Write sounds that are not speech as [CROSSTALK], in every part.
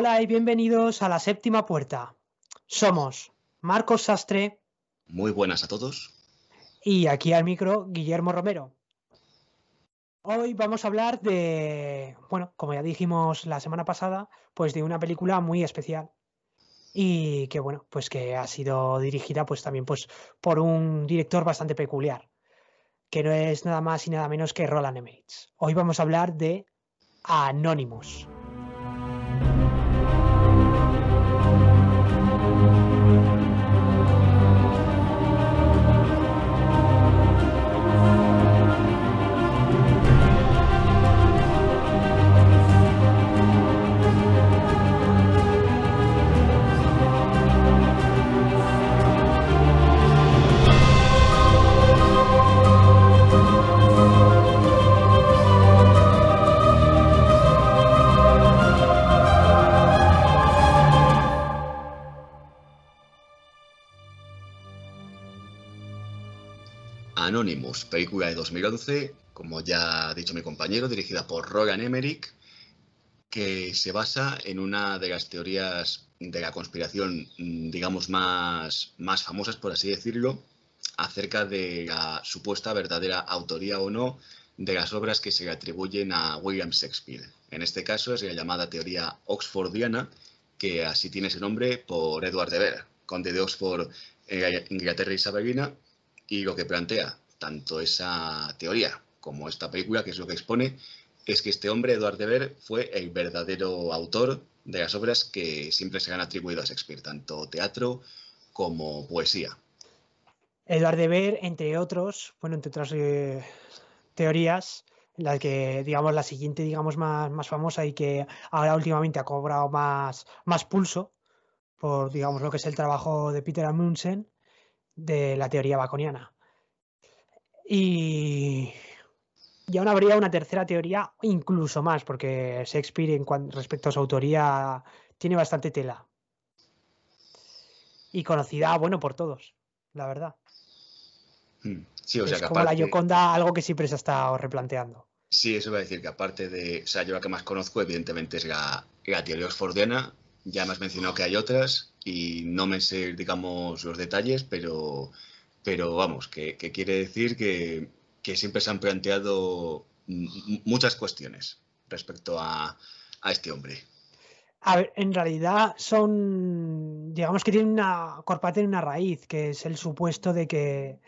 Hola y bienvenidos a la séptima puerta. Somos Marcos Sastre. Muy buenas a todos. Y aquí al micro, Guillermo Romero. Hoy vamos a hablar de, bueno, como ya dijimos la semana pasada, pues de una película muy especial. Y que bueno, pues que ha sido dirigida pues también pues por un director bastante peculiar, que no es nada más y nada menos que Roland Emmerich. Hoy vamos a hablar de Anonymous. Anonymous, película de 2011, como ya ha dicho mi compañero, dirigida por Roland Emmerich, que se basa en una de las teorías de la conspiración, mm, digamos, más, más famosas, por así decirlo, acerca de la supuesta verdadera autoría o no de las obras que se le atribuyen a William Shakespeare. En este caso es la llamada teoría oxfordiana, que así tiene ese nombre por Edward de Vere, conde de Oxford, en Inglaterra y Isabelina, y lo que plantea tanto esa teoría como esta película, que es lo que expone, es que este hombre, Edward de Vere, fue el verdadero autor de las obras que siempre se han atribuido a Shakespeare, tanto teatro como poesía. Edward de Vere, entre otros, bueno, entre otras eh, teorías, las que, digamos, la siguiente, digamos, más, más famosa y que ahora últimamente ha cobrado más, más pulso por, digamos, lo que es el trabajo de Peter Amundsen de la teoría baconiana. Y, y aún habría una tercera teoría, incluso más, porque Shakespeare, en cuanto, respecto a su autoría, tiene bastante tela. Y conocida, bueno, por todos, la verdad. Sí, o sea, es que como la Yoconda, algo que siempre se ha estado replanteando. Sí, eso iba a decir que aparte de, o sea, yo la que más conozco evidentemente es la, la teoría oxfordiana, ya me has mencionado que hay otras y no me sé, digamos, los detalles, pero, pero vamos, que, quiere decir que, siempre se han planteado muchas cuestiones respecto a, a este hombre. A ver, en realidad son, digamos que tiene una, Corpa tiene una raíz, que es el supuesto de que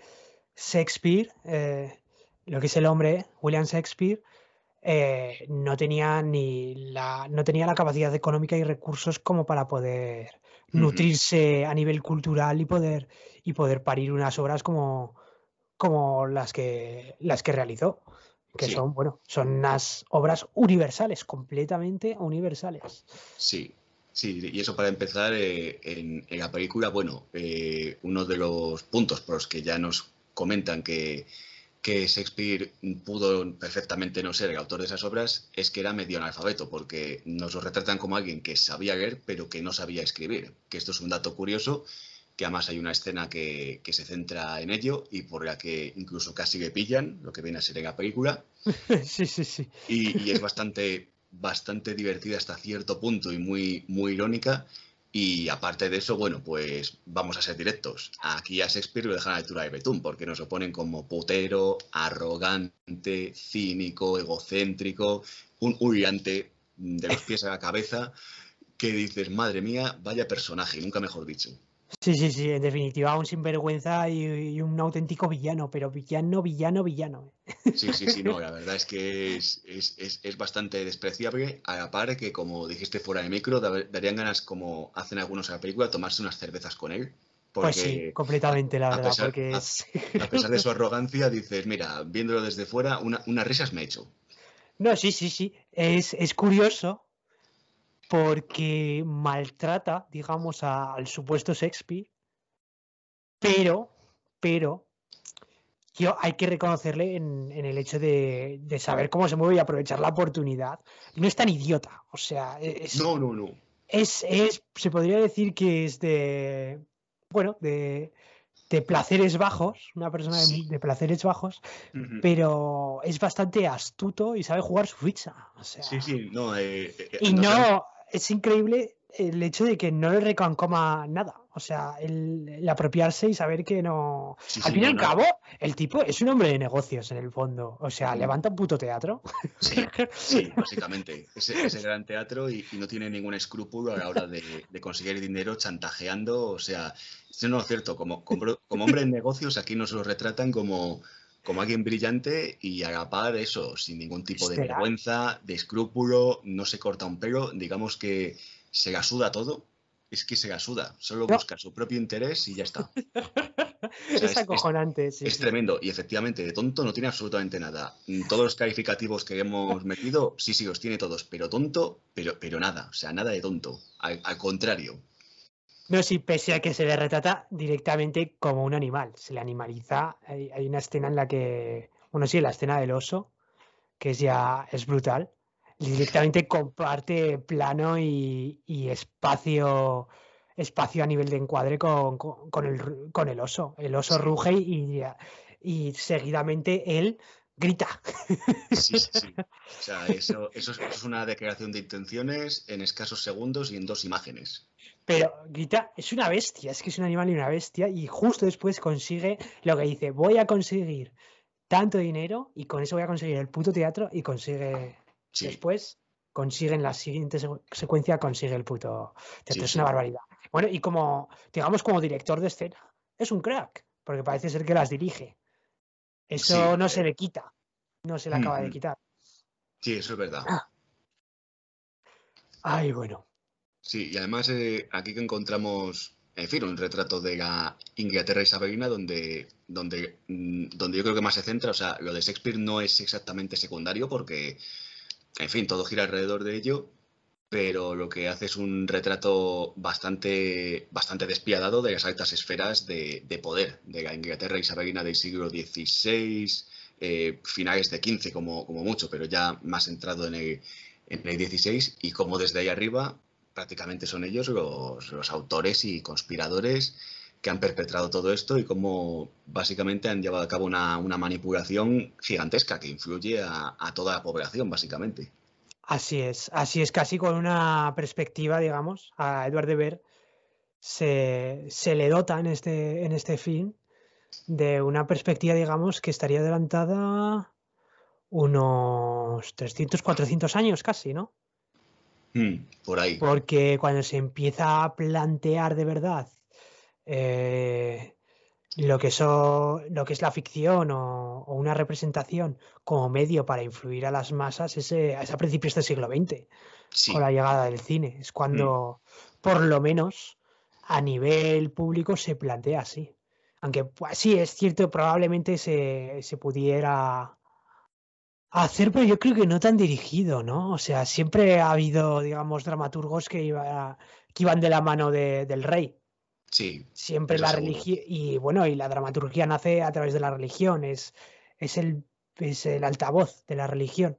Shakespeare, eh, lo que es el hombre, William Shakespeare, eh, no tenía ni la, no tenía la capacidad económica y recursos como para poder Nutrirse a nivel cultural y poder, y poder parir unas obras como, como las que, las que realizó, que Sí. son, bueno, son unas obras universales, completamente universales. Sí, sí, y eso para empezar, eh, en, en la película, bueno, eh, uno de los puntos por los que ya nos comentan que, que Shakespeare pudo perfectamente no ser el autor de esas obras es que era medio analfabeto, porque nos lo retratan como alguien que sabía leer, pero que no sabía escribir, que esto es un dato curioso, que además hay una escena que, que se centra en ello y por la que incluso casi le pillan, lo que viene a ser en la película. [LAUGHS] Sí, sí, sí. y, y es bastante, bastante divertida hasta cierto punto y muy, muy irónica. Y aparte de eso, bueno, pues vamos a ser directos. Aquí a Shakespeare lo dejan a la altura de Betún, porque nos lo ponen como putero, arrogante, cínico, egocéntrico, un huyante de los pies a la cabeza, que dices, madre mía, vaya personaje, nunca mejor dicho. Sí, sí, sí, en definitiva, un sinvergüenza y, y un auténtico villano, pero villano, villano, villano. ¿eh? Sí, sí, sí, no, la verdad es que es, es, es, es bastante despreciable, a la par que, como dijiste fuera de micro, da- darían ganas, como hacen algunos en la película, tomarse unas cervezas con él. Porque Pues sí, completamente, la a verdad, pesar- porque a- a pesar de su arrogancia, dices, mira, viéndolo desde fuera, una, unas risas me he hecho. No, sí, sí, sí, es, es curioso porque maltrata, digamos, a- al supuesto Shakespeare, pero, pero, yo hay que reconocerle en, en el hecho de, de saber cómo se mueve y aprovechar la oportunidad. No es tan idiota, o sea, es, No, no, no. es, es, se podría decir que es de, bueno, de, de placeres bajos, una persona de, Sí. de placeres bajos, pero es bastante astuto y sabe jugar su ficha. O sea, Sí, sí, no. eh, eh, y nos han- no, es increíble el hecho de que no le reconcoma nada. O sea, el, apropiarse y saber que no. al fin y al cabo, el tipo es un hombre de negocios en el fondo. O sea, levanta un puto teatro. Sí, básicamente. Ese, ese, gran teatro y, no tiene ningún escrúpulo a la hora de, conseguir dinero chantajeando. O sea, no es cierto. Como, como, hombre de negocios, aquí nos lo retratan como como alguien brillante y a la par eso, sin ningún tipo de vergüenza, de escrúpulo, no se corta un pelo, digamos que se la suda todo es que se la suda, solo busca su propio interés y ya está. [LAUGHS] es acojonante, sí. Es tremendo y efectivamente de tonto no tiene absolutamente nada. Todos los calificativos que hemos metido, sí, sí, los tiene todos, pero tonto, pero, pero nada, o sea, nada de tonto, al, contrario. No, sí, pese a que se le retrata directamente como un animal, se le animaliza. Hay, hay una escena en la que, bueno, sí, la escena del oso, que es ya, es brutal directamente comparte plano y, espacio espacio a nivel de encuadre con, el, con el, oso. El oso ruge y, y, seguidamente él grita. Sí, sí, sí. [LAUGHS] O sea, eso, eso, es una declaración de intenciones en escasos segundos y en dos imágenes. Pero grita, es una bestia, es que es un animal y una bestia, y justo después consigue lo que dice, voy a conseguir tanto dinero y con eso voy a conseguir el puto teatro y consigue Después consiguen la siguiente secuencia, consigue el puto es una barbaridad. Bueno, y como, digamos, como director de escena, es un crack, porque parece ser que las dirige. Eso no se le quita, no se le acaba de quitar. Sí, eso es verdad. Ah. Ay, bueno. Sí, y además eh, aquí que encontramos, en fin, un retrato de la Inglaterra isabelina donde, donde, mm, donde yo creo que más se centra, o sea, lo de Shakespeare no es exactamente secundario porque en fin, todo gira alrededor de ello, pero lo que hace es un retrato bastante, bastante despiadado de las altas esferas de, poder de la Inglaterra isabelina del siglo XVI, eh, finales de XV como, como, mucho, pero ya más centrado en el, en el XVI, y como desde ahí arriba prácticamente son ellos los, autores y conspiradores que han perpetrado todo esto y cómo básicamente han llevado a cabo una, manipulación gigantesca que influye a, toda la población, básicamente. Así es, así es, casi con una perspectiva, digamos, a Edward de Ver se, le dota en este, en este film de una perspectiva, digamos, que estaría adelantada unos 300, 400 años casi, ¿no? Hmm, por ahí. Porque cuando se empieza a plantear de verdad eh, lo, que lo que es la ficción o, una representación como medio para influir a las masas es, a principios del siglo XX, con la llegada del cine. Es cuando, mm. por lo menos, a nivel público se plantea así. Aunque pues, sí, es cierto, probablemente se, pudiera hacer, pero yo creo que no tan dirigido, ¿no? O sea, siempre ha habido, digamos, dramaturgos que, iba, que iban de la mano del rey. Sí. Siempre la religión. Y bueno, y la dramaturgia nace a través de la religión, es, es, el, es el altavoz de la religión.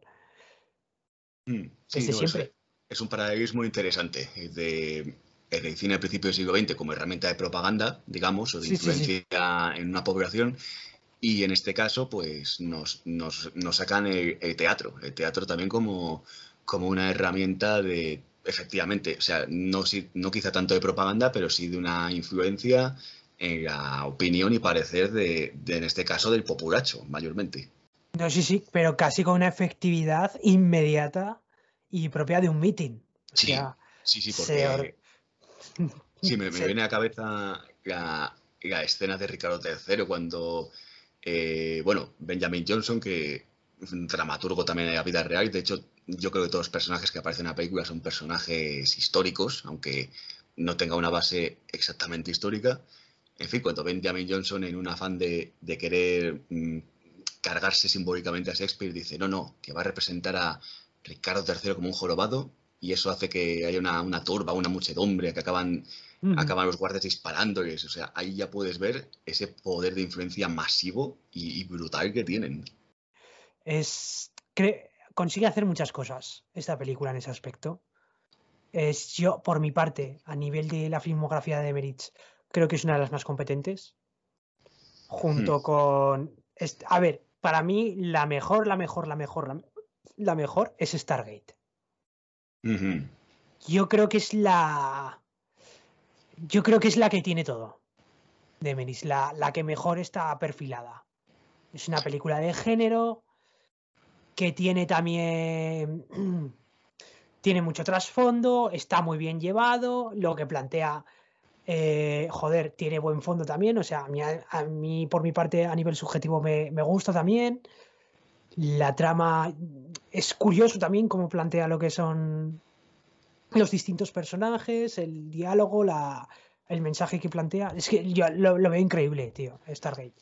Mm, siempre. Es, un paradigma interesante de el cine al principio del siglo XX como herramienta de propaganda, digamos, o de influencia en una población. Y en este caso, pues nos, nos, nos sacan el, teatro, el teatro también como, como una herramienta de efectivamente, o sea, no, no quizá tanto de propaganda, pero sí de una influencia en la opinión y parecer de, en este caso, del populacho, mayormente. No, sí, sí, pero casi con una efectividad inmediata y propia de un meeting. sí, sí, sí, porque... Sí, me, [LAUGHS] viene a la cabeza la, escena de Ricardo III cuando, eh, bueno, Benjamin Johnson, que un dramaturgo también en la vida real, de hecho yo creo que todos los personajes que aparecen en la película son personajes históricos, aunque no tenga una base exactamente histórica. En fin, cuando Benjamin Johnson, en un afán de, querer mm, cargarse simbólicamente a Shakespeare, dice, no, no, que va a representar a Ricardo III como un jorobado, y eso hace que haya una, turba, una muchedumbre, que acaban, acaban los guardias disparándoles. O sea, ahí ya puedes ver ese poder de influencia masivo y, y brutal que tienen. Es, consigue hacer muchas cosas esta película en ese aspecto. Es yo, por mi parte, a nivel de la filmografía de Meritz, creo que es una de las más competentes. Junto hmm. con. A ver, para mí, la mejor, la mejor, la mejor, la, mejor es Stargate. Yo creo que es la. Yo creo que es la que tiene todo. De Menis, la, la que mejor está perfilada. Es una película de género que tiene también. [CLEARS THROAT] tiene mucho trasfondo, está muy bien llevado, lo que plantea. eh, joder, tiene buen fondo también. O sea, a mí, a mí, por mi parte, a nivel subjetivo, me, me gusta también. La trama es curioso también cómo plantea lo que son los distintos personajes, el diálogo, la, el mensaje que plantea. Es que yo lo, lo veo increíble, tío, Stargate.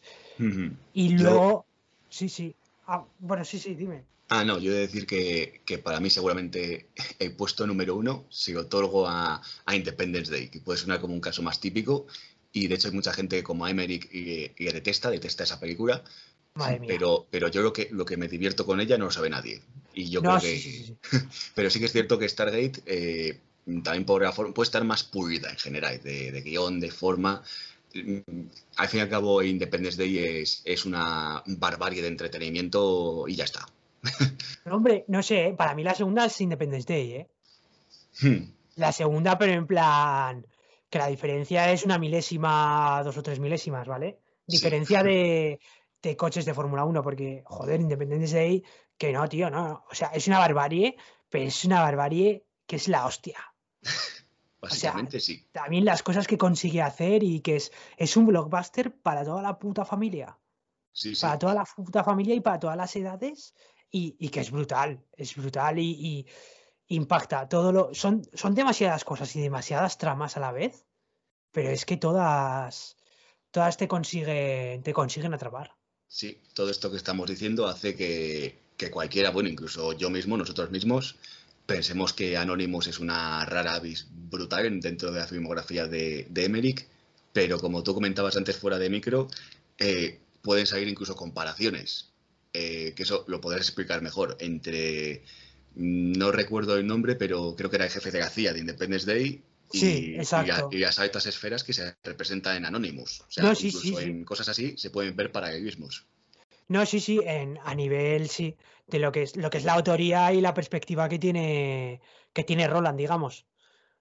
Y Yo- luego, sí, sí. Ah, bueno, sí, sí, dime. Ah, no, yo he de decir que, que para mí seguramente el puesto número uno se lo otorgo a, a Independence Day, que puede sonar como un caso más típico, y de hecho hay mucha gente como Emmerich y, detesta, detesta esa película, Madre mía. pero, pero yo creo que lo que me divierto con ella no lo sabe nadie. Y yo no, creo sí, que... sí, sí, sí. [LAUGHS] Pero sí que es cierto que Stargate eh, también por la forma, puede estar más pulida en general, de, de guion, de forma. Al fin y al cabo, Independence Day es, es una barbarie de entretenimiento y ya está. [LAUGHS] Pero, hombre, no sé, ¿eh? para mí la segunda es Independence Day, ¿eh? Hmm, La segunda, pero en plan que la diferencia es una milésima, dos o tres milésimas, ¿vale? Sí. Diferencia [LAUGHS] de, de coches de Fórmula 1, porque, joder, Independence Day, que no, tío, no. O sea, es una barbarie, pero es una barbarie que es la hostia. [LAUGHS] Básicamente sí. También las cosas que consigue hacer y que es, es un blockbuster para toda la puta familia. Sí, sí. Para toda la puta familia y para todas las edades. Y, y que es brutal, es brutal y, y impacta todo lo. Son, son demasiadas cosas y demasiadas tramas a la vez. Pero es que todas. Todas te consiguen. te consiguen atrapar. Sí, todo esto que estamos diciendo hace que, que cualquiera, bueno, incluso yo mismo, nosotros mismos, pensemos que Anonymous es una rara avis brutal en- dentro de la filmografía de, de Emmerich, pero como tú comentabas antes fuera de micro, eh, pueden salir incluso comparaciones, eh, que eso lo podrás explicar mejor, entre, mm, no recuerdo el nombre, pero creo que era el jefe de la CIA de Independence Day. Y, Sí, y la- exacto. y las altas esferas que se representan en Anonymous. O sea, No, sí, incluso sí, sí. en cosas así se pueden ver paralelismos. No, sí, sí, en, a nivel, sí, de lo que es, lo que es la autoría y la perspectiva que tiene, que tiene Roland, digamos,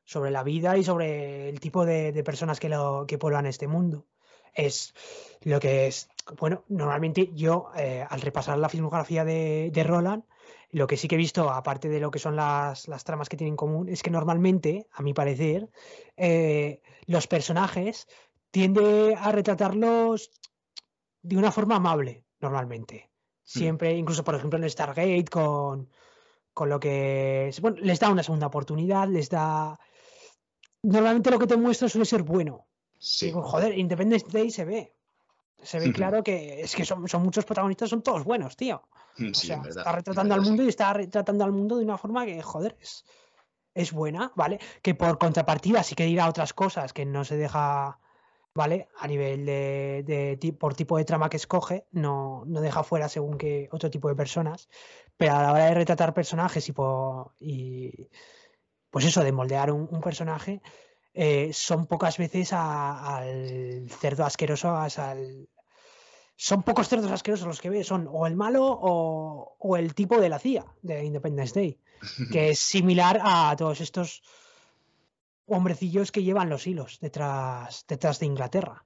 sobre la vida y sobre el tipo de, de personas que lo que pueblan este mundo. Es lo que es, bueno, normalmente yo, eh, al repasar la filmografía de, de Roland, lo que sí que he visto, aparte de lo que son las, las tramas que tienen en común, es que normalmente, a mi parecer, eh, los personajes tiende a retratarlos de una forma amable, normalmente. Siempre, incluso por ejemplo en Stargate, con, con lo que es, bueno, les da una segunda oportunidad, les da... Normalmente lo que te muestra suele ser bueno. Sí. Digo, joder, Independence Day se ve. Se ve claro que es que son, son muchos protagonistas, son todos buenos, tío. Mm, O sea, verdad. está retratando al mundo y está retratando al mundo de una forma que, joder, es, es buena, ¿vale? Que por contrapartida sí que dirá otras cosas que no se deja, ¿vale? A nivel de, de por tipo de trama que escoge, no, no deja fuera según que otro tipo de personas. Pero a la hora de retratar personajes y, po- y pues eso, de moldear un, un personaje, eh, son pocas veces a- al cerdo asqueroso, as- al, son pocos cerdos asquerosos los que ve, son o el malo o, o el tipo de la CIA de Independence Day, que [LAUGHS] es similar a todos estos hombrecillos que llevan los hilos detrás, detrás de Inglaterra.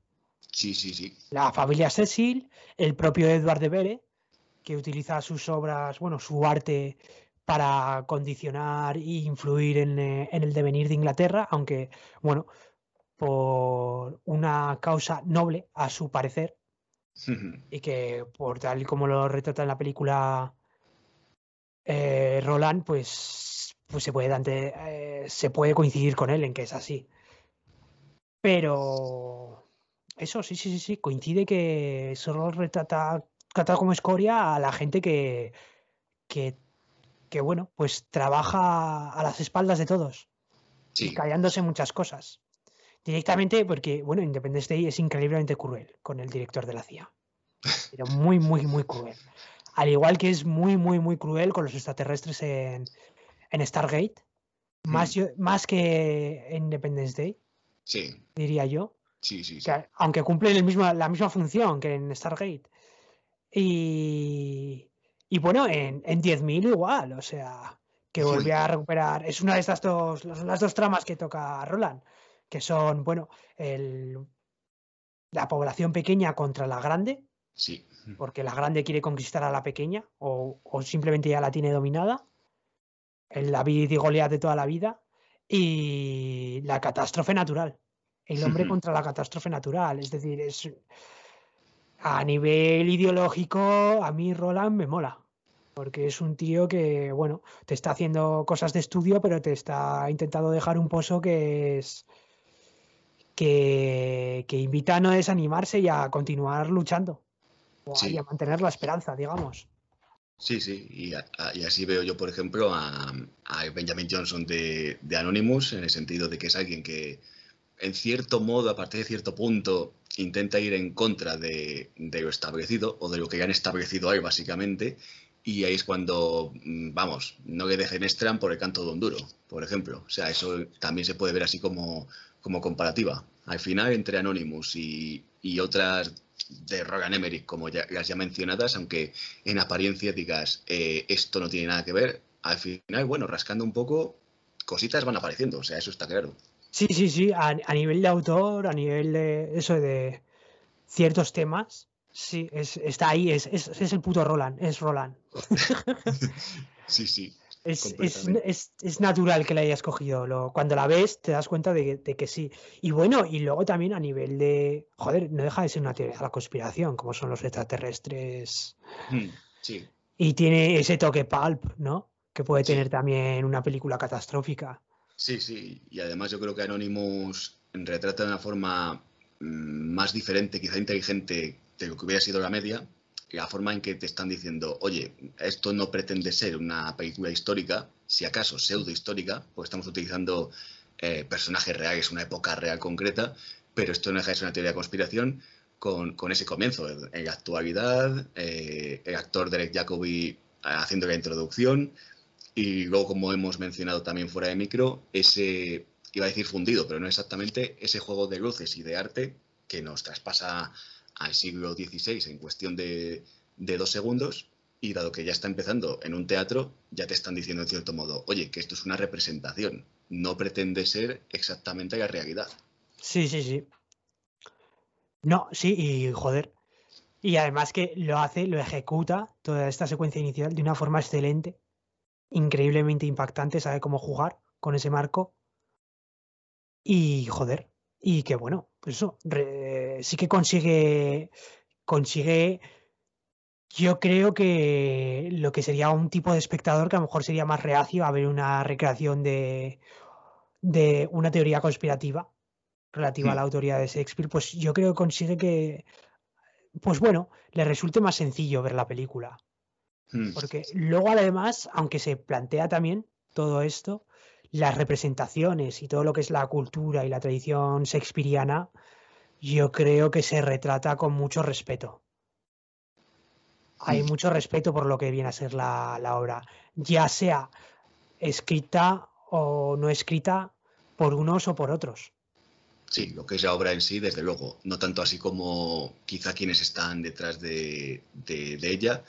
Sí, sí, sí. La familia Cecil, el propio Edward de Vere, que utiliza sus obras, bueno, su arte para condicionar e influir en, eh, en el devenir de Inglaterra, aunque, bueno, por una causa noble, a su parecer, y que por tal y como lo retrata en la película eh, Roland, pues, pues se puede dante- eh, se puede coincidir con él en que es así. Pero eso sí, sí, sí, sí, coincide que solo retrata, trata como escoria a la gente que, que, que bueno, pues trabaja a las espaldas de todos Sí, callándose muchas cosas. Directamente porque, bueno, Independence Day es increíblemente cruel con el director de la CIA. Pero muy, muy, muy cruel. Al igual que es muy, muy, muy cruel con los extraterrestres en, en Stargate. Más, Mm. yo- más que en Independence Day, sí, diría yo. sí, sí, sí. Que, aunque cumplen el mismo, la misma función que en Stargate. Y, y bueno, en, en 10.000 igual, o sea, que vuelve a recuperar. Es una de estas dos, las dos tramas que toca Roland, que son, bueno, el, la población pequeña contra la grande. Sí. Porque la grande quiere conquistar a la pequeña o, o simplemente ya la tiene dominada. El David y Goliat de toda la vida. Y la catástrofe natural. El hombre contra la catástrofe natural. Es decir, es a nivel ideológico, a mí Roland me mola. Porque es un tío que, bueno, te está haciendo cosas de estudio, pero te está intentando dejar un pozo que es. que, que invita a no desanimarse y a continuar luchando. O Sí. y a mantener la esperanza, digamos. Sí, sí, y, a- y así veo yo, por ejemplo, a, a Benjamin Johnson de, de Anonymous, en el sentido de que es alguien que, en cierto modo, a partir de cierto punto, intenta ir en contra de, de lo establecido, o de lo que ya han establecido ahí, básicamente, y ahí es cuando, mm, vamos, no le dejen Stram por el canto de un por ejemplo. O sea, eso también se puede ver así como, como comparativa. Al final, entre Anonymous y, y otras de Rogan Emmerich, como las ya mencionadas, aunque en apariencia digas, eh, esto no tiene nada que ver, al final, bueno, rascando un poco, cositas van apareciendo, o sea, eso está claro. Sí, sí, sí. A nivel de autor, a nivel de eso de ciertos temas, sí, es, está ahí, es, es, es el puto Roland, es Roland. [LAUGHS] Sí, sí. Es, es, Completamente. es, es natural que la hayas cogido. Lo, cuando la ves, te das cuenta de que, de que sí. Y bueno, y luego también a nivel de. Joder, no deja de ser una teoría de la conspiración, como son los extraterrestres. Mm, Sí, Y tiene ese toque pulp, ¿no? Que puede Sí. tener también una película catastrófica. sí, sí. Y además yo creo que Anonymous retrata de una forma mm, más diferente, quizá inteligente de lo que hubiera sido la media, la forma en que te están diciendo, oye, esto no pretende ser una película histórica, si acaso pseudo histórica, porque estamos utilizando eh, personajes reales, una época real concreta, pero esto no deja una teoría de conspiración con, ese comienzo. En, en la actualidad, eh, el actor Derek Jacobi eh, haciendo la introducción y luego, como hemos mencionado también fuera de micro, ese, iba a decir fundido, pero no exactamente, ese juego de luces y de arte que nos traspasa al siglo XVI en cuestión de, dos segundos y dado que ya está empezando en un teatro, ya te están diciendo en cierto modo, oye, que esto es una representación, no pretende ser exactamente la realidad. Sí, sí, sí. No, sí, y joder. Y además que lo hace, lo ejecuta toda esta secuencia inicial de una forma excelente, increíblemente impactante, sabe cómo jugar con ese marco. Y joder, y que bueno, pues eso, re- sí que consigue, consigue, yo creo que lo que sería un tipo de espectador que a lo mejor sería más reacio a ver una recreación de, de una teoría conspirativa relativa a Hmm. la autoría de Shakespeare, pues yo creo que consigue que, pues bueno, le resulte más sencillo ver la película. Hmm. Porque luego además, aunque se plantea también todo esto, las representaciones y todo lo que es la cultura y la tradición shakespeariana, yo creo que se retrata con mucho respeto. Hay Mm. mucho respeto por lo que viene a ser la, la obra, ya sea escrita o no escrita por unos o por otros. Sí, lo que es la obra en sí, desde luego. No tanto así como quizá quienes están detrás de, de- de ella,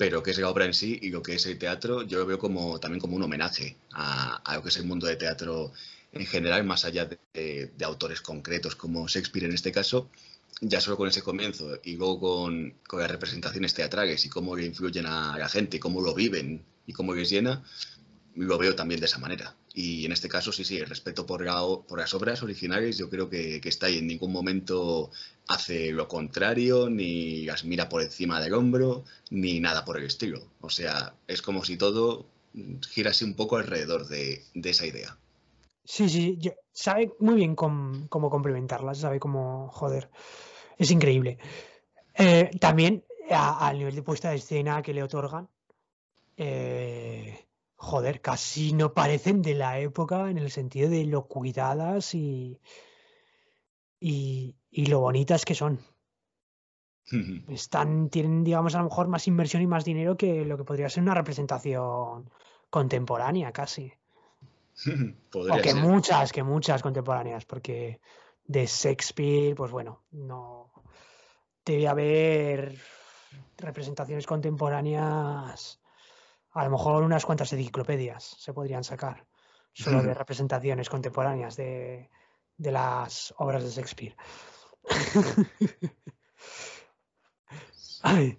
pero que es la obra en sí y lo que es el teatro, yo lo veo como también como un homenaje a, lo que es el mundo de teatro en general, más allá de, autores concretos como Shakespeare en este caso, ya solo con ese comienzo y luego con, con las representaciones teatrales y cómo le influyen a la gente, cómo lo viven y cómo les llena, lo veo también de esa manera. Y en este caso, sí, sí, el respeto por, las obras originales yo creo que, está ahí. En ningún momento hace lo contrario, ni las mira por encima del hombro, ni nada por el estilo. O sea, es como si todo girase un poco alrededor de, esa idea. Sí, sí, sabe muy bien cómo complementarlas, sabe cómo, joder, es increíble. Eh, también al nivel de puesta de escena que le otorgan, eh, joder, casi no parecen de la época en el sentido de lo cuidadas y, y, y lo bonitas que son. [LAUGHS] Están, tienen, digamos, a lo mejor más inversión y más dinero que lo que podría ser una representación contemporánea casi. [LAUGHS] O Podría que ser. muchas, que muchas contemporáneas, porque de Shakespeare, pues bueno, no debe haber representaciones contemporáneas A lo mejor unas cuantas enciclopedias se podrían sacar solo de representaciones contemporáneas de, de las obras de Shakespeare. [LAUGHS] Ay.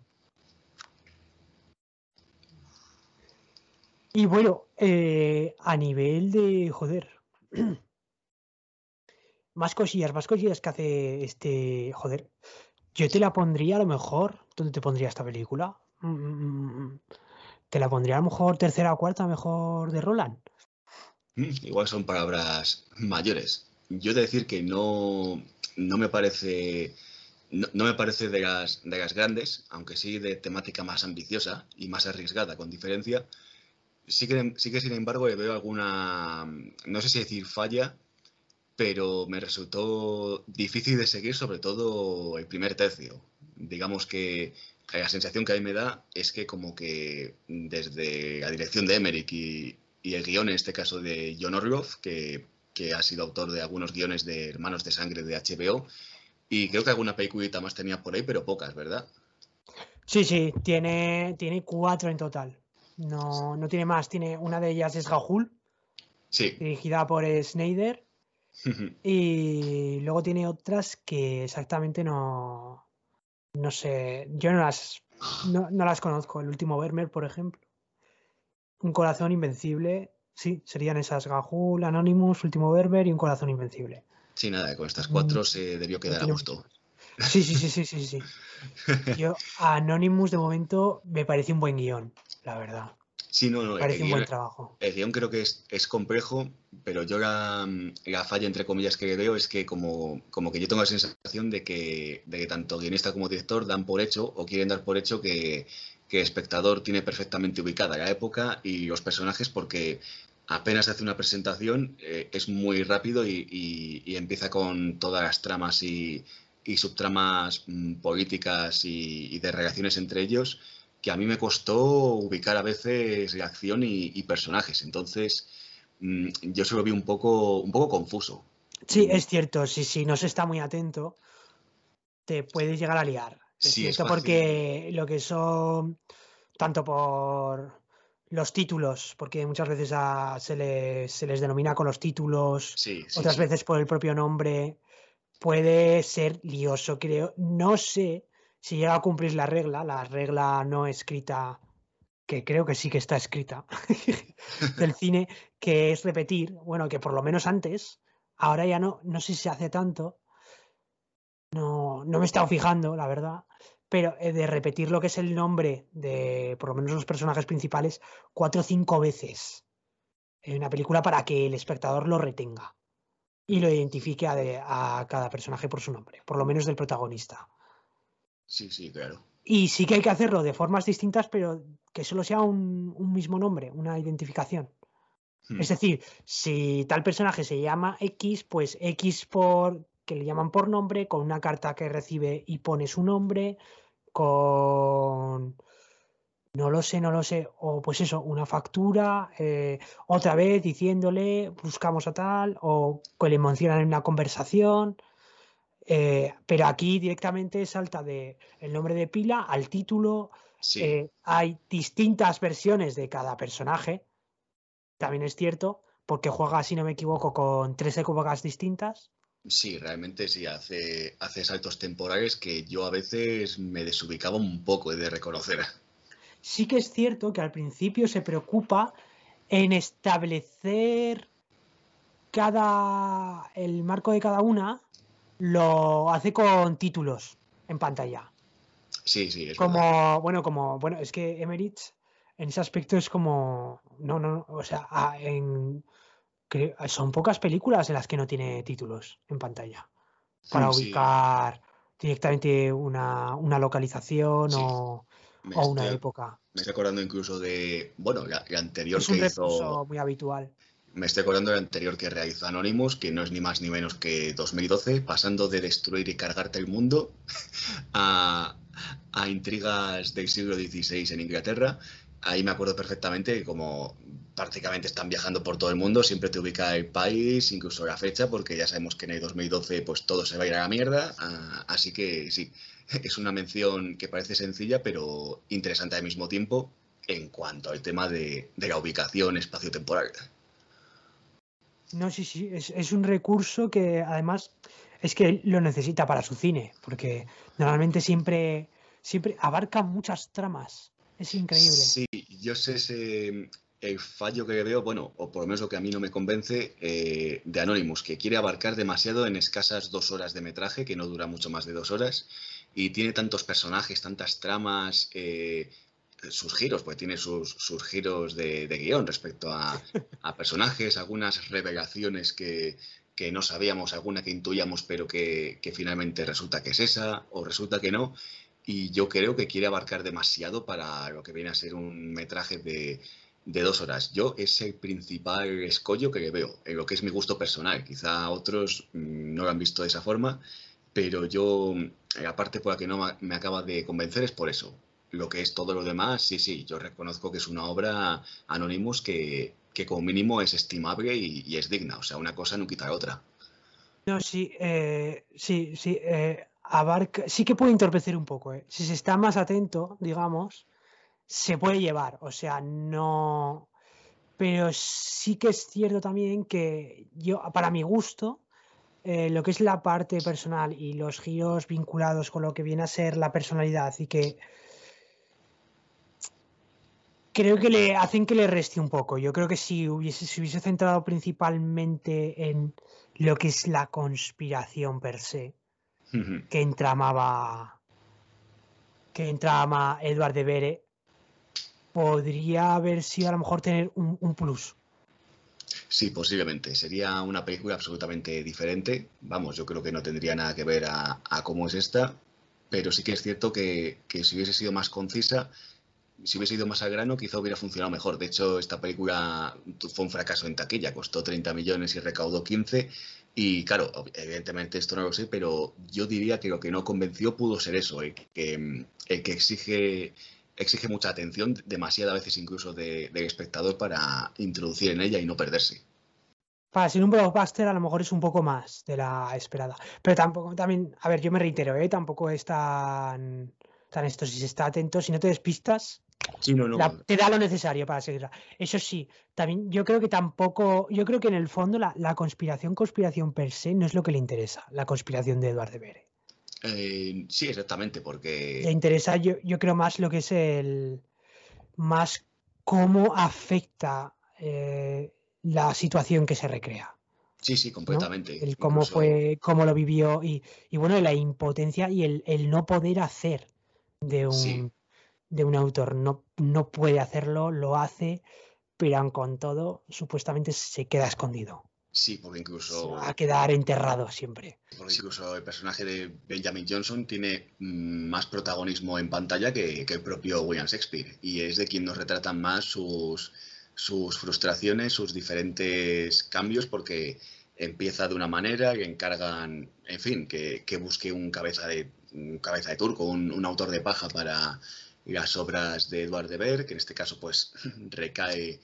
Y bueno, eh, a nivel de, joder, [CLEARS THROAT] más cosillas, más cosillas que hace este, joder, yo te la pondría a lo mejor, ¿dónde te pondría esta película? Mm, te la pondría a lo mejor tercera o cuarta mejor de Roland. Mm, igual son palabras mayores. Yo de decir que no, no me parece no, me parece de las, de las grandes, aunque sí de temática más ambiciosa y más arriesgada, con diferencia. Sí que, sí que sin embargo, le veo alguna, no sé si decir falla, pero me resultó difícil de seguir, sobre todo el primer tercio. Digamos que la sensación que a mí me da es que como que desde la dirección de Emmerich y, el guion, en este caso de John Orloff, que, que, ha sido autor de algunos guiones de Hermanos de Sangre de HBO, y creo que alguna peliculita más tenía por ahí, pero pocas, ¿verdad? Sí, sí, tiene, tiene cuatro en total. No, no tiene más. Tiene, una de ellas es Gahul, sí. dirigida por Snyder. [LAUGHS] y luego tiene otras que exactamente no. No sé. Yo no las, no, las conozco. El último Vermeer, por ejemplo. Un corazón invencible. Sí, serían esas Gahul, Anonymous, Último Vermeer y Un corazón invencible. Sí, nada, con estas cuatro se debió quedar a gusto. Sí, sí, sí, sí, sí, sí. [LAUGHS] Yo, Anonymous de momento me parece un buen guion, la verdad. Sí, no, no. Parece un buen trabajo. El guion creo que es, es complejo, pero yo la, la, falla, entre comillas, que veo es que como, como que yo tengo la sensación de que, de que tanto guionista como director dan por hecho o quieren dar por hecho que, que el espectador tiene perfectamente ubicada la época y los personajes porque apenas hace una presentación, eh, es muy rápido y, empieza con todas las tramas y, subtramas mm, políticas y, de relaciones entre ellos, que a mí me costó ubicar a veces reacción y, personajes. Entonces, mm, yo se lo vi un poco, un poco confuso. Sí, es cierto, sí, sí, no se está muy atento, te puedes llegar a liar. Es cierto, porque lo que son, tanto por los títulos, porque muchas veces se, les denomina con los títulos, otras veces por el propio nombre, puede ser lioso, creo. No sé si llega a cumplir la regla, la regla no escrita, que creo que sí que está escrita, [LAUGHS] del cine, que es repetir, bueno, que por lo menos antes, ahora ya no, no sé si se hace tanto, no, no me he estado fijando, la verdad, pero eh, de repetir lo que es el nombre de por lo menos los personajes principales cuatro o cinco veces en una película para que el espectador lo retenga y lo identifique a, cada personaje por su nombre, por lo menos del protagonista. Sí, sí, claro. Y sí que hay que hacerlo de formas distintas, pero que solo sea un, mismo nombre, una identificación. Hmm. Es decir, si tal personaje se llama X, pues X por que le llaman por nombre, con una carta que recibe y pone su nombre, con no lo sé, no lo sé, o pues eso, una factura, eh, otra vez diciéndole, buscamos a tal, o que le mencionan en una conversación, eh, pero aquí directamente salta de el nombre de pila al título, eh, hay distintas versiones de cada personaje, también es cierto, porque juega, si no me equivoco, con tres épocas distintas. Sí, realmente sí, hace, hace saltos temporales que yo a veces me desubicaba un poco de reconocer. Sí que es cierto que al principio se preocupa en establecer cada el marco de cada una lo hace con títulos en pantalla. Sí, sí, es como bueno, como bueno, es que Emmerich en ese aspecto es como no, no, o sea, en son pocas películas en las que no tiene títulos en pantalla para ubicar directamente una, localización o, una época. Me estoy acordando incluso de, bueno, la, anterior es un que hizo... muy habitual. Me estoy acordando de la anterior que realizó Anonymous, que no es ni más ni menos que 2012, pasando de destruir y cargarte el mundo [LAUGHS] a, a intrigas del siglo XVI en Inglaterra ahí me acuerdo perfectamente que como prácticamente están viajando por todo el mundo, siempre te ubica el país, incluso la fecha, porque ya sabemos que en el 2012 pues todo se va a ir a la mierda, ah, así que sí, [LAUGHS] es una mención que parece sencilla, pero interesante al mismo tiempo, en cuanto al tema de, la ubicación espacio-temporal. No, sí, sí, es, un recurso que además es que lo necesita para su cine, porque normalmente siempre, siempre abarca muchas tramas. Es increíble. Sí, yo sé ese, el fallo que veo, bueno, o por lo menos lo que a mí no me convence, eh, de Anonymous, que quiere abarcar demasiado en escasas dos horas de metraje, que no dura mucho más de dos horas, y tiene tantos personajes, tantas tramas, eh, sus giros, pues tiene sus, giros de, guion respecto a, personajes, algunas revelaciones que, no sabíamos, alguna que intuíamos, pero que, finalmente resulta que es esa, o resulta que no. Y yo creo que quiere abarcar demasiado para lo que viene a ser un metraje de, dos horas. Yo es el principal escollo que veo, en lo que es mi gusto personal. Quizá otros mm, no lo han visto de esa forma, pero yo, la parte por la que no me acaba de convencer es por eso lo que es todo lo demás, sí, sí, yo reconozco que es una obra Anonymous que, como mínimo es estimable y, es digna, o sea, una cosa no quita la otra. No, sí, eh, sí, sí, eh, abarca, sí que puede entorpecer un poco, eh. si se está más atento, digamos, se puede llevar, o sea, no, pero sí que es cierto también que yo, para mi gusto, lo que es la parte personal y los giros vinculados con lo que viene a ser la personalidad y que creo que le hacen que le reste un poco. Yo creo que si hubiese, se hubiese centrado principalmente en lo que es la conspiración per se, que entramaba que entrama Edward de Bere, podría haber sido a lo mejor tener un, plus. Sí, posiblemente. Sería una película absolutamente diferente. Vamos, yo creo que no tendría nada que ver a, cómo es esta, pero sí que es cierto que, que si hubiese sido más concisa, si hubiese ido más al grano, quizá hubiera funcionado mejor. De hecho, esta película fue un fracaso en taquilla, costó 30 millones y recaudó 15. Y claro, evidentemente esto no lo sé, pero yo diría que lo que no convenció pudo ser eso, el que, que exige, exige mucha atención, demasiadas veces incluso del espectador para introducir en ella y no perderse. Para ser un blockbuster a lo mejor es un poco más de la esperada. Pero tampoco, también, a ver, yo me reitero, ¿eh? tampoco es tan, tan esto. Si se está atento, si no te despistas, te da lo necesario para seguirla. Eso sí, también yo creo que tampoco, yo creo que en el fondo la, conspiración, conspiración per se no es lo que le interesa, la conspiración de Eduardo de Bere. Eh, sí, exactamente, porque... Le interesa, yo, yo creo más lo que es el... más cómo afecta eh, la situación que se recrea. Sí, sí, completamente. El cómo fue, cómo lo vivió y, y bueno, la impotencia y el, el, no poder hacer de un, de un autor. No, no puede hacerlo, lo hace, pero con todo, supuestamente se queda escondido. Sí, porque incluso. va a quedar enterrado siempre. Porque incluso el personaje de Benjamin Johnson tiene mm, más protagonismo en pantalla que, el propio William Shakespeare. Y es de quien nos retratan más sus, sus frustraciones, sus diferentes cambios, porque empieza de una manera, que encargan, en fin, que, busque un cabeza de, cabeza de turco, un, un autor de paja para las obras de Edward de Ver, que en este caso pues [LAUGHS] recae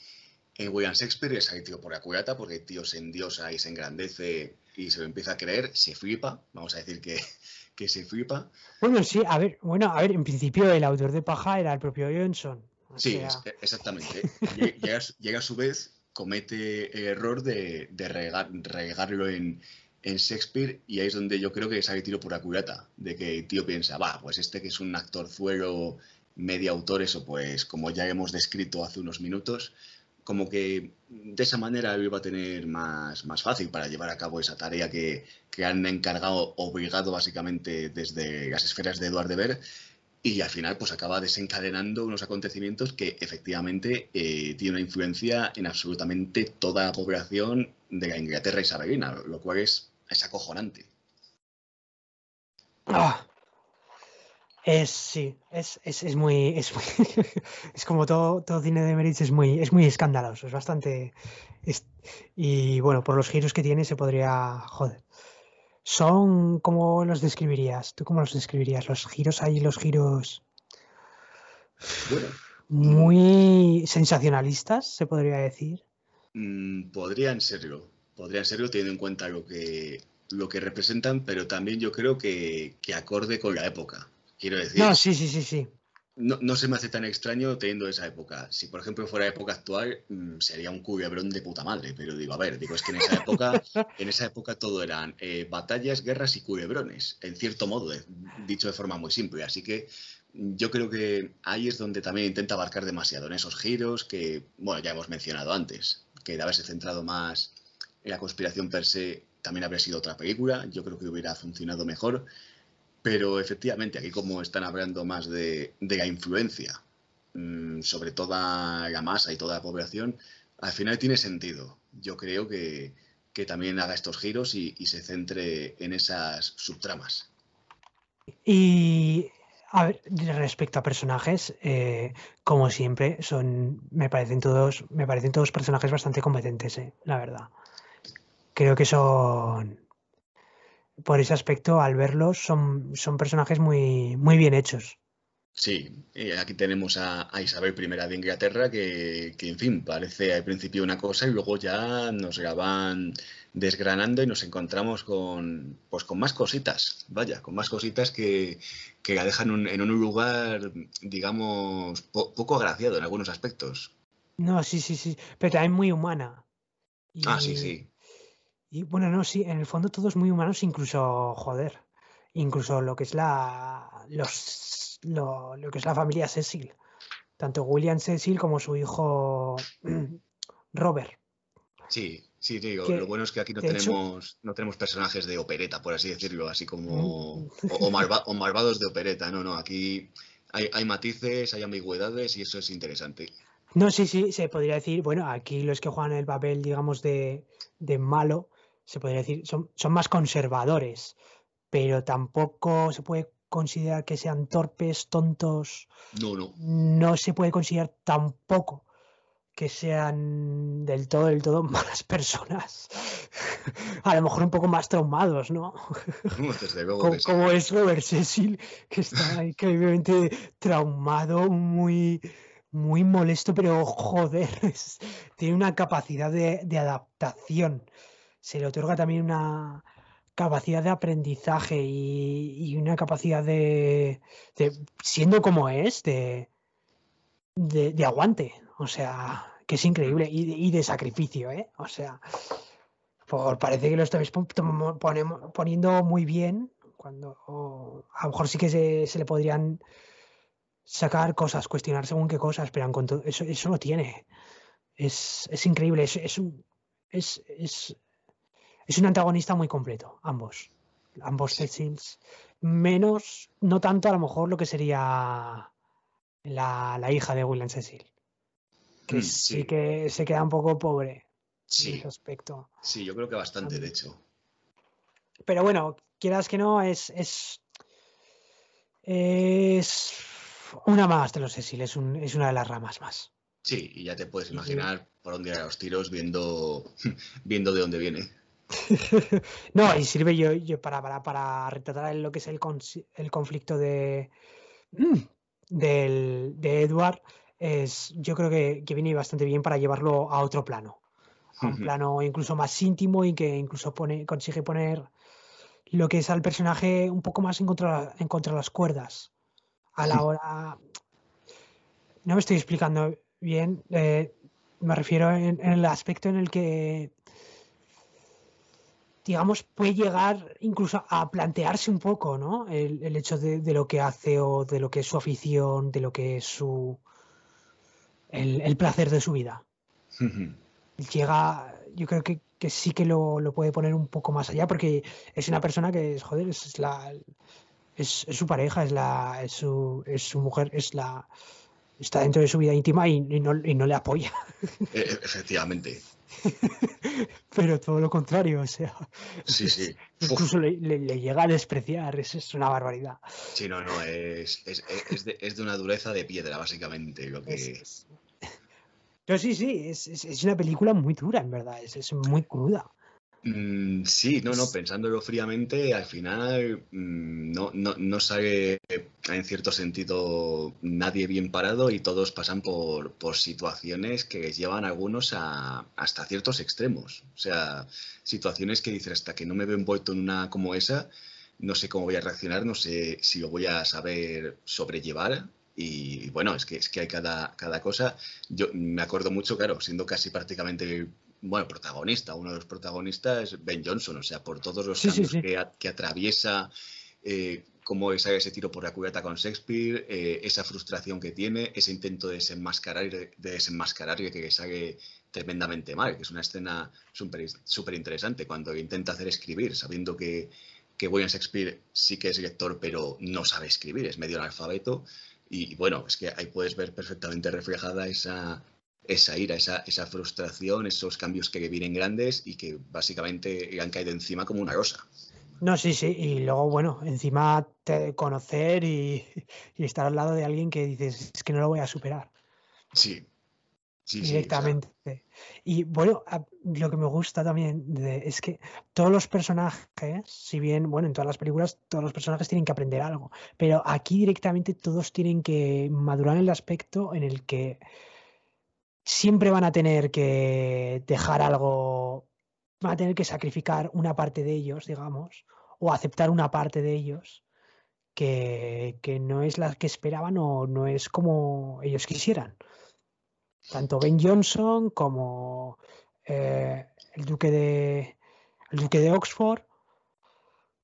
en William Shakespeare es ahí tío por la cuyata, porque el tío se endiosa y se engrandece y se lo empieza a creer, se flipa, vamos a decir que, [LAUGHS] que se flipa. Bueno, sí, a ver, bueno, a ver, en principio el autor de Paja era el propio Johnson. Sí, exactamente. [LAUGHS] llega, a su vez, comete el error de, de regarlo en, en Shakespeare y ahí es donde yo creo que sale tiro por la cuyata, de que el tío piensa, va, pues este que es un actor fuero media autor, eso pues como ya hemos descrito hace unos minutos, como que de esa manera él iba a tener más, más fácil para llevar a cabo esa tarea que, han encargado, obligado básicamente desde las esferas de Eduard de Ver, y al final pues acaba desencadenando unos acontecimientos que efectivamente eh, tienen una influencia en absolutamente toda la población de la Inglaterra isabelina, lo cual es, es acojonante. Ah, es, sí, es, es, es muy, es, [LAUGHS] es como todo, todo cine de Meritz es muy, es muy escandaloso, es bastante, y bueno, por los giros que tiene se podría, joder. Son, ¿cómo los describirías? ¿Tú cómo los describirías? Los giros ahí, los giros muy sensacionalistas, se podría decir. Mm, podrían serlo, podrían serlo teniendo en cuenta lo que, lo que representan, pero también yo creo que, que acorde con la época. Quiero decir. No, sí, sí, sí, sí. no, se me hace tan extraño teniendo esa época. Si, por ejemplo, fuera época actual, mm, sería un culebrón de puta madre. Pero digo, a ver, digo, es que en esa época, [LAUGHS] en esa época todo eran eh, batallas, guerras y culebrones, en cierto modo, dicho de forma muy simple. Así que yo creo que ahí es donde también intenta abarcar demasiado, en esos giros que, bueno, ya hemos mencionado antes, que de haberse centrado más en la conspiración per se, también habría sido otra película. Yo creo que hubiera funcionado mejor. Pero efectivamente, aquí como están hablando más de, la influencia mm, sobre toda la masa y toda la población, al final tiene sentido. Yo creo que, también haga estos giros y, se centre en esas subtramas. Y a ver, respecto a personajes, eh, como siempre, son, me parecen todos, me parecen todos personajes bastante competentes, eh, la verdad. Creo que son, por ese aspecto, al verlos, son, son personajes muy, muy bien hechos. Sí, aquí tenemos a, Isabel I de Inglaterra, que, en fin, parece al principio una cosa y luego ya nos la van desgranando y nos encontramos con, pues, con más cositas, vaya, con más cositas que, la dejan en un lugar, digamos, poco agraciado en algunos aspectos. No, sí, sí, sí, pero también muy humana. Ah, sí, sí. Y bueno, no, sí, en el fondo todos muy humanos, incluso, joder, incluso lo que es la, los, lo, que es la familia Cecil. Tanto William Cecil como su hijo [CLEARS THROAT] Robert. Sí, sí, digo, lo bueno es que aquí no tenemos, no tenemos personajes de opereta, por así decirlo, así como. O, o, malvados de opereta, no, no, aquí hay, hay matices, hay ambigüedades y eso es interesante. No, sí, sí, se podría decir, bueno, aquí los que juegan el papel, digamos, de, de malo, se podría decir, son, son más conservadores, pero tampoco se puede considerar que sean torpes, tontos. No, no. No se puede considerar tampoco que sean del todo, del todo [LAUGHS] malas personas. A lo mejor un poco más traumados, ¿no? [LAUGHS] Desde luego como, como, es Robert Cecil, que está increíblemente traumado, muy, muy molesto, pero joder, [LAUGHS] tiene una capacidad de, de adaptación se le otorga también una capacidad de aprendizaje y, una capacidad de, siendo como es, de, de, aguante. O sea, que es increíble. Y, de sacrificio, ¿eh? O sea, por, parece que lo estáis poniendo muy bien. Cuando a lo mejor sí que se, le podrían sacar cosas, cuestionar según qué cosas, pero eso, eso lo tiene. Es, increíble. Es, es, un, es, es un antagonista muy completo, ambos. Ambos Cecils. Menos, no tanto a lo mejor lo que sería la, hija de William Cecil. Que mm, sí. que se queda un poco pobre sí. en ese aspecto. Sí, yo creo que bastante, de hecho. Pero bueno, quieras que no, es. es, es una más de los Cecil, es, es una de las ramas más. Sí, y ya te puedes imaginar por dónde ir a los tiros viendo, [LAUGHS] viendo de dónde viene. [LAUGHS] no, y sirve yo, yo para, para, para, retratar lo que es el, el conflicto de, [CLEARS THROAT] del, de Edward. Es, yo creo que, que, viene bastante bien para llevarlo a otro plano. A un plano incluso más íntimo y que incluso pone, consigue poner lo que es al personaje un poco más en contra, en contra de las cuerdas. A la hora. No me estoy explicando bien. Eh, me refiero en, el aspecto en el que digamos, puede llegar incluso a plantearse un poco, ¿no? El, hecho de, lo que hace o de lo que es su afición, de lo que es su. el, placer de su vida. Llega, yo creo que, sí que lo, puede poner un poco más allá, porque es una persona que, es, joder, es la. Es, su pareja, es la. Es su, es su mujer, es la. Está dentro de su vida íntima y, no, y no le apoya. E, efectivamente. [LAUGHS] Pero todo lo contrario, o sea. Sí, sí. Incluso le, llega a despreciar, es, es una barbaridad. Sí, no, no, es, es, es, de, una dureza de piedra, básicamente, lo que. Pero sí, sí, es, una película muy dura, en verdad, es, muy cruda. Mm, sí, no, no, pensándolo fríamente, al final mm, no, no, no, sale en cierto sentido nadie bien parado y todos pasan por, por situaciones que llevan a algunos a, hasta ciertos extremos. O sea, situaciones que dicen hasta que no me veo envuelto en una como esa, no sé cómo voy a reaccionar, no sé si lo voy a saber sobrellevar Y bueno, es que, es que hay cada, cada cosa. Yo me acuerdo mucho, claro, siendo casi prácticamente bueno, protagonista, uno de los protagonistas, Ben Johnson, o sea, por todos los cambios Que, atraviesa, eh, cómo es ese tiro por la cubierta con Shakespeare, eh, esa frustración que tiene, ese intento de desenmascarar, de desenmascarar que, que sale tremendamente mal, que es una escena súper interesante cuando intenta hacer escribir, sabiendo que, que William Shakespeare sí que es lector, pero no sabe escribir, es medio analfabeto. Y bueno, es que ahí puedes ver perfectamente reflejada esa, esa ira, esa, esa frustración, esos cambios que vienen grandes y que básicamente le han caído encima como una rosa. No, sí, sí, y luego, bueno, encima te conocer y, y, estar al lado de alguien que dices, es que no lo voy a superar. Sí, directamente. Y bueno, lo que me gusta también es que todos los personajes, si bien, bueno, en todas las películas todos los personajes tienen que aprender algo, pero aquí directamente todos tienen que madurar en el aspecto en el que siempre van a tener que dejar algo, van a tener que sacrificar una parte de ellos, digamos, o aceptar una parte de ellos. Que, que no es la que esperaban o no es como ellos quisieran tanto Ben Johnson como eh, el duque de el duque de Oxford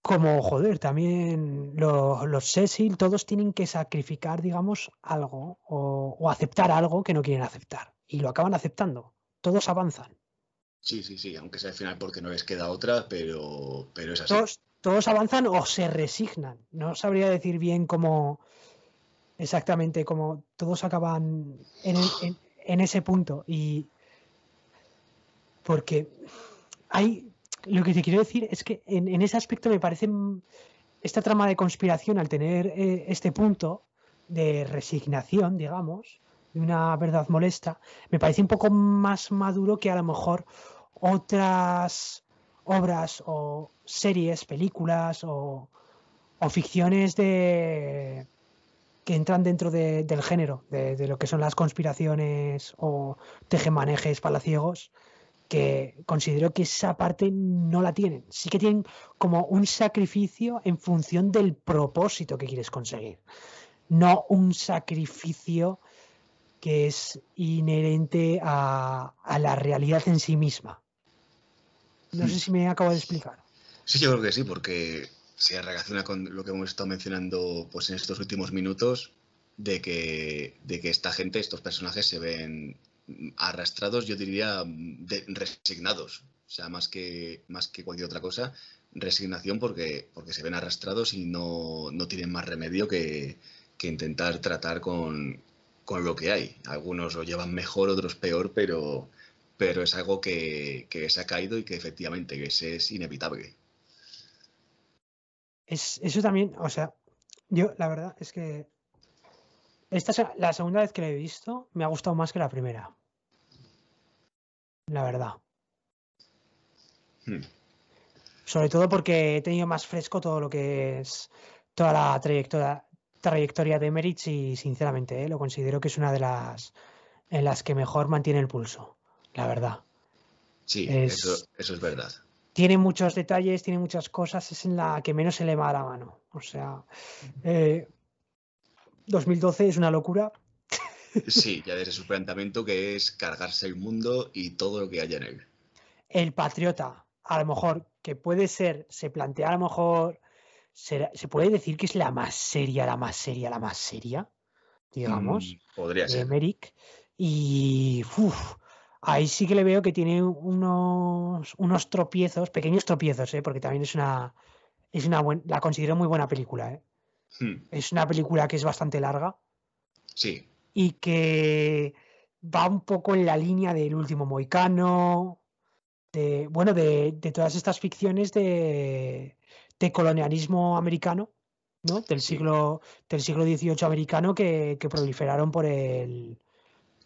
como joder también los, Cecil todos tienen que sacrificar digamos algo o, aceptar algo que no quieren aceptar y lo acaban aceptando. Todos avanzan. Sí sí sí aunque sea al final porque no les queda otra pero pero es así. Todos, todos avanzan o se resignan. No sabría decir bien cómo exactamente cómo todos acaban en, en, en ese punto. Y porque hay, lo que te quiero decir es que en, ese aspecto me parece esta trama de conspiración al tener eh, este punto de resignación, digamos, de una verdad molesta, me parece un poco más maduro que a lo mejor otras obras o series, películas o, ficciones de, que entran dentro del género, de, lo que son las conspiraciones o tejemanejes palaciegos, que considero que esa parte no la tienen. Sí que tienen como un sacrificio en función del propósito que quieres conseguir, no un sacrificio que es inherente a, la realidad en sí misma. No sé si me acabo de explicar. Sí, yo creo que sí, porque se relaciona con lo que hemos estado mencionando pues, en estos últimos minutos, de que, de que esta gente, estos personajes se ven arrastrados, yo diría resignados, o sea, más que, más que cualquier otra cosa, resignación porque, porque se ven arrastrados y no, no tienen más remedio que, que intentar tratar con, con, lo que hay. Algunos lo llevan mejor, otros peor, pero, pero es algo que, que se ha caído y que efectivamente que es inevitable eso también, o sea, yo la verdad es que esta la segunda vez que la he visto me ha gustado más que la primera. La verdad. Hmm. Sobre todo porque he tenido más fresco todo lo que es toda la trayectoria, trayectoria de Meritz y sinceramente eh, lo considero que es una de las en las que mejor mantiene el pulso, la verdad. Sí, eso, eso es verdad tiene muchos detalles, tiene muchas cosas, es en la que menos se le va a la mano. O sea, 2012 eh, es una locura. [LAUGHS] Sí, ya desde su planteamiento que es cargarse el mundo y todo lo que haya en él. El patriota, a lo mejor, que puede ser, se plantea a lo mejor, se puede decir que es la más seria, la más seria, la más seria, digamos. Mm, podría ser. Merrick. Y uf, ahí sí que le veo que tiene unos, unos tropiezos, pequeños tropiezos, ¿eh? porque también es una, es una buena, la considero muy buena película. ¿eh? Hmm. Es una película que es bastante larga. Sí. Y que va un poco en la línea del último Moicano, de, bueno, de, todas estas ficciones de, colonialismo americano, ¿no? Del siglo, del siglo XVIII americano que, que proliferaron por el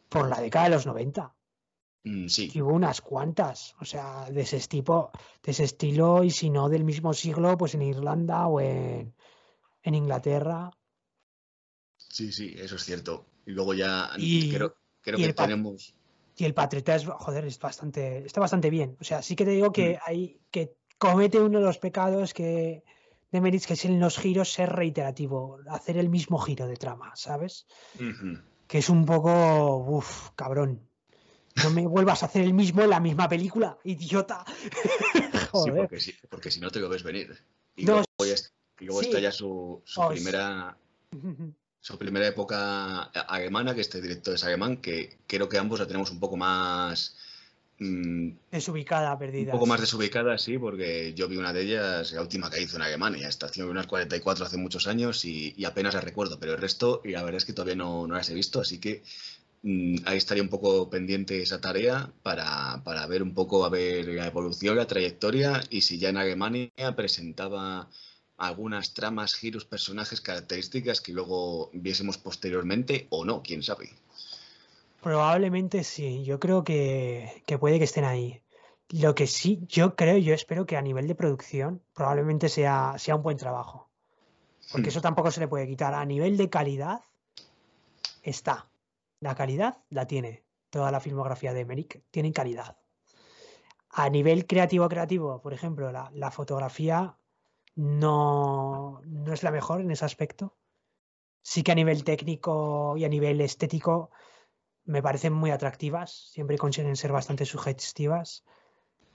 por la década de los 90. Mm, sí. hubo unas cuantas, o sea, de ese tipo, de ese estilo, y si no del mismo siglo, pues en Irlanda o en, Inglaterra. Sí, sí, eso es cierto. Y luego ya creo, que tenemos. Y el patriota es, joder, es bastante, está bastante bien. O sea, sí que te digo que mm. hay que comete uno de los pecados que de Meritz, que es en los giros ser reiterativo, hacer el mismo giro de trama, ¿sabes? Que es un poco, uff, cabrón. No me vuelvas a hacer el mismo en la misma película, idiota. [LAUGHS] Joder. Sí, porque, si, no te lo ves venir. Y luego, está ya su, primera [LAUGHS] su primera época alemana, que este director es alemán, que creo que ambos la tenemos un poco más Mm, desubicada, perdida. Un poco más desubicada, sí, porque yo vi una de ellas, la última que hizo en Alemania, estación unas 44 hace muchos años y, apenas la recuerdo, pero el resto, y la verdad es que todavía no, no las he visto, así que mm, ahí estaría un poco pendiente esa tarea para, para, ver un poco, a ver la evolución, la trayectoria y si ya en Alemania presentaba algunas tramas, giros, personajes, características que luego viésemos posteriormente o no, quién sabe. Probablemente sí, yo creo que, puede que estén ahí. Lo que sí, yo creo, yo espero que a nivel de producción probablemente sea, sea un buen trabajo. Porque hmm. eso tampoco se le puede quitar. A nivel de calidad, está. La calidad la tiene. Toda la filmografía de Emmerich tiene calidad. A nivel creativo, creativo, por ejemplo, la, la fotografía no, no es la mejor en ese aspecto. Sí que a nivel técnico y a nivel estético me parecen muy atractivas, siempre consiguen ser bastante sugestivas.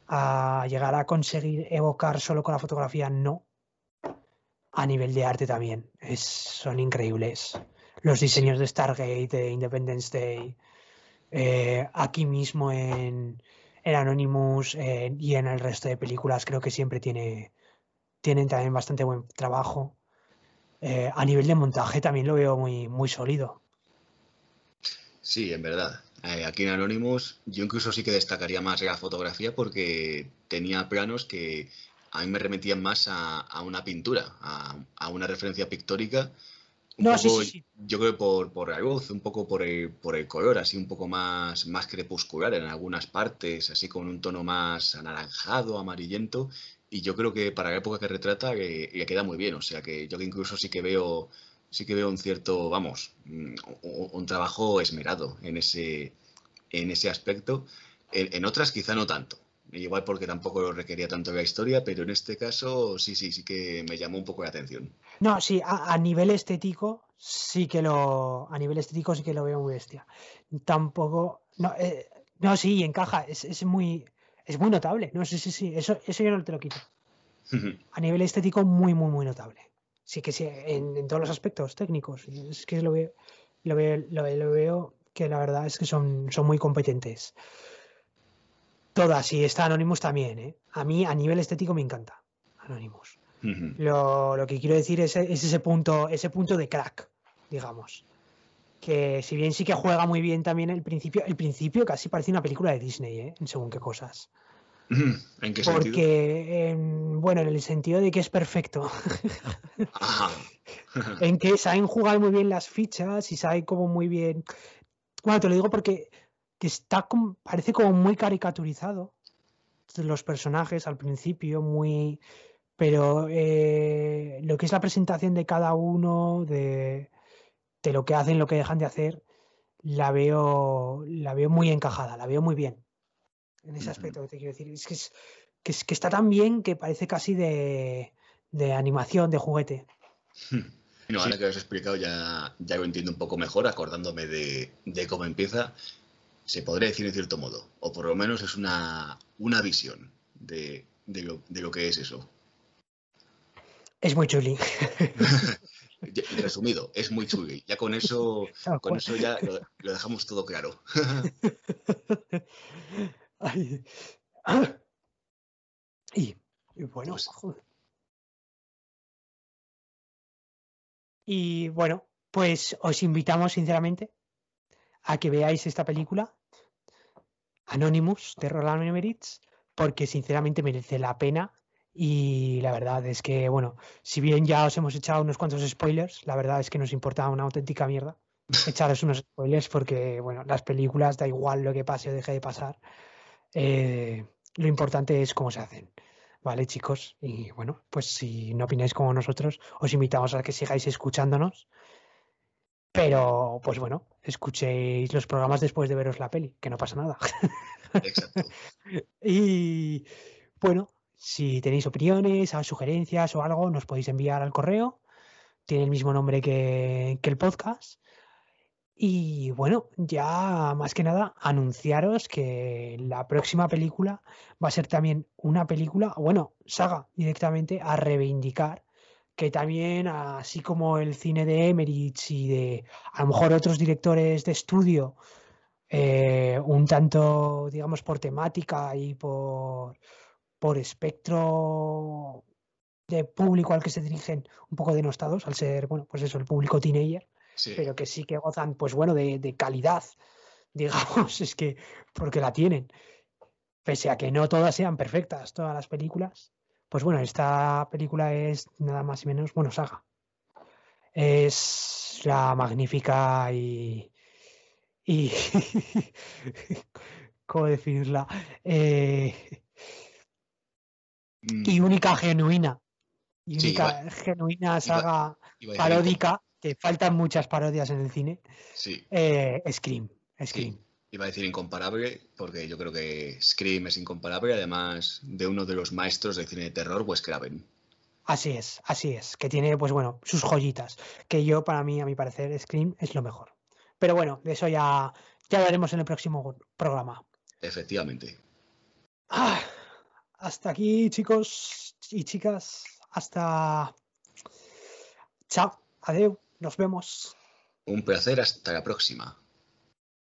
A llegar a conseguir evocar solo con la fotografía, no. A nivel de arte también, es, son increíbles. Los diseños de Stargate, de Independence Day, eh, aquí mismo en, en Anonymous y en el resto de películas, creo que siempre tiene, tienen también bastante buen trabajo. Eh, a nivel de montaje también lo veo muy, muy sólido. Sí, en verdad. Eh, aquí en Anonymous yo incluso sí que destacaría más la fotografía porque tenía planos que a mí me remetían más a, una pintura, a, una referencia pictórica. no, sí, sí, Yo creo por, por la luz, un poco por el, por el color, así un poco más, más crepuscular en algunas partes, así con un tono más anaranjado, amarillento. Y yo creo que para la época que retrata le, le queda muy bien. O sea que yo incluso sí que veo sí que veo un cierto, vamos, mm, un, trabajo esmerado en ese, en ese aspecto. En, otras quizá no tanto, igual porque tampoco lo requería tanto la historia, pero en este caso sí, sí, sí que me llamó un poco la atención. No, sí, a, nivel estético sí que lo, a nivel estético sí que lo veo muy bestia. Tampoco, no, eh, no sí, encaja, es, es, muy, es muy notable, no, sí, sí, sí, eso, eso yo no te lo quito. [LAUGHS] a nivel estético muy, muy, muy notable sí que sí, en, todos los aspectos técnicos. Es que lo veo, lo veo, lo, veo que la verdad es que son, son muy competentes. Todas, y está Anonymous también, ¿eh? A mí a nivel estético me encanta Anonymous. lo, que quiero decir es, ese punto, ese punto de crack, digamos. Que si bien sí que juega muy bien también el principio, el principio casi parece una película de Disney, ¿eh? En según qué cosas. ¿En qué Porque, bueno, en el sentido de que es perfecto. [LAUGHS] en que saben jugar muy bien las fichas y saben como muy bien. Bueno, te lo digo porque está parece como muy caricaturizado los personajes al principio, muy. Pero eh, lo que es la presentación de cada uno, de, de lo que hacen, lo que dejan de hacer, la veo, la veo muy encajada, la veo muy bien en ese aspecto que te quiero decir. Es que, es, que, está tan bien que parece casi de, animación, de juguete. [LAUGHS] No, ahora que lo has explicado ya, ya lo entiendo un poco mejor, acordándome de, cómo empieza. Se podría decir en cierto modo, o por lo menos es una, una visión de, lo, que es eso. Es muy chuli. [LAUGHS] Resumido, es muy chuli. Ya con eso, con eso ya lo, lo dejamos todo claro. [LAUGHS] [CLEARS THROAT] Y, bueno, Y bueno, pues os invitamos sinceramente a que veáis esta película, Anonymous, de Roland Emmerich, porque sinceramente merece la pena. Y la verdad es que, bueno, si bien ya os hemos echado unos cuantos spoilers, la verdad es que nos importa una auténtica mierda [LAUGHS] echaros unos spoilers porque, bueno, las películas da igual lo que pase o deje de pasar. Eh, lo importante es cómo se hacen. Vale, chicos. Y bueno, pues si no opináis como nosotros, os invitamos a que sigáis escuchándonos. Pero, pues bueno, escuchéis los programas después de veros la peli, que no pasa nada. Exacto. [LAUGHS] y bueno, Si tenéis opiniones, sugerencias o algo, nos podéis enviar al correo. Tiene el mismo nombre que, que el podcast. Y bueno, ya más que nada anunciaros que la próxima película va a ser también una película, bueno, saga directamente a reivindicar, que también así como el cine de Emmerich y de a lo mejor otros directores de estudio, eh, un tanto, digamos, por temática y por, por espectro de público al que se dirigen un poco denostados, al ser, bueno, pues eso, el público teenager pero que sí que gozan, pues bueno, de, calidad, [LAUGHS] digamos, es que porque la tienen. Pese a que no todas sean perfectas, todas las películas, pues bueno, esta película es nada más y menos, bueno, saga. Es la magnífica y. y [LAUGHS] ¿Cómo definirla? Eh, y mm. única genuina. Y única genuina saga paródica que faltan muchas parodias en el cine. Sí. Eh, Scream. Scream. Iba a decir incomparable, porque yo creo que Scream es incomparable, además de uno de los maestros del cine de terror, Wes Craven. Así es, así es, que tiene, pues bueno, sus joyitas, que yo, para mí, a mi parecer, Scream es lo mejor. Pero bueno, de eso ya, ya hablaremos en el próximo programa. Efectivamente. Ah, hasta aquí, chicos y chicas. Hasta. Chao. Adiós. Nos vemos. Un placer, hasta la próxima.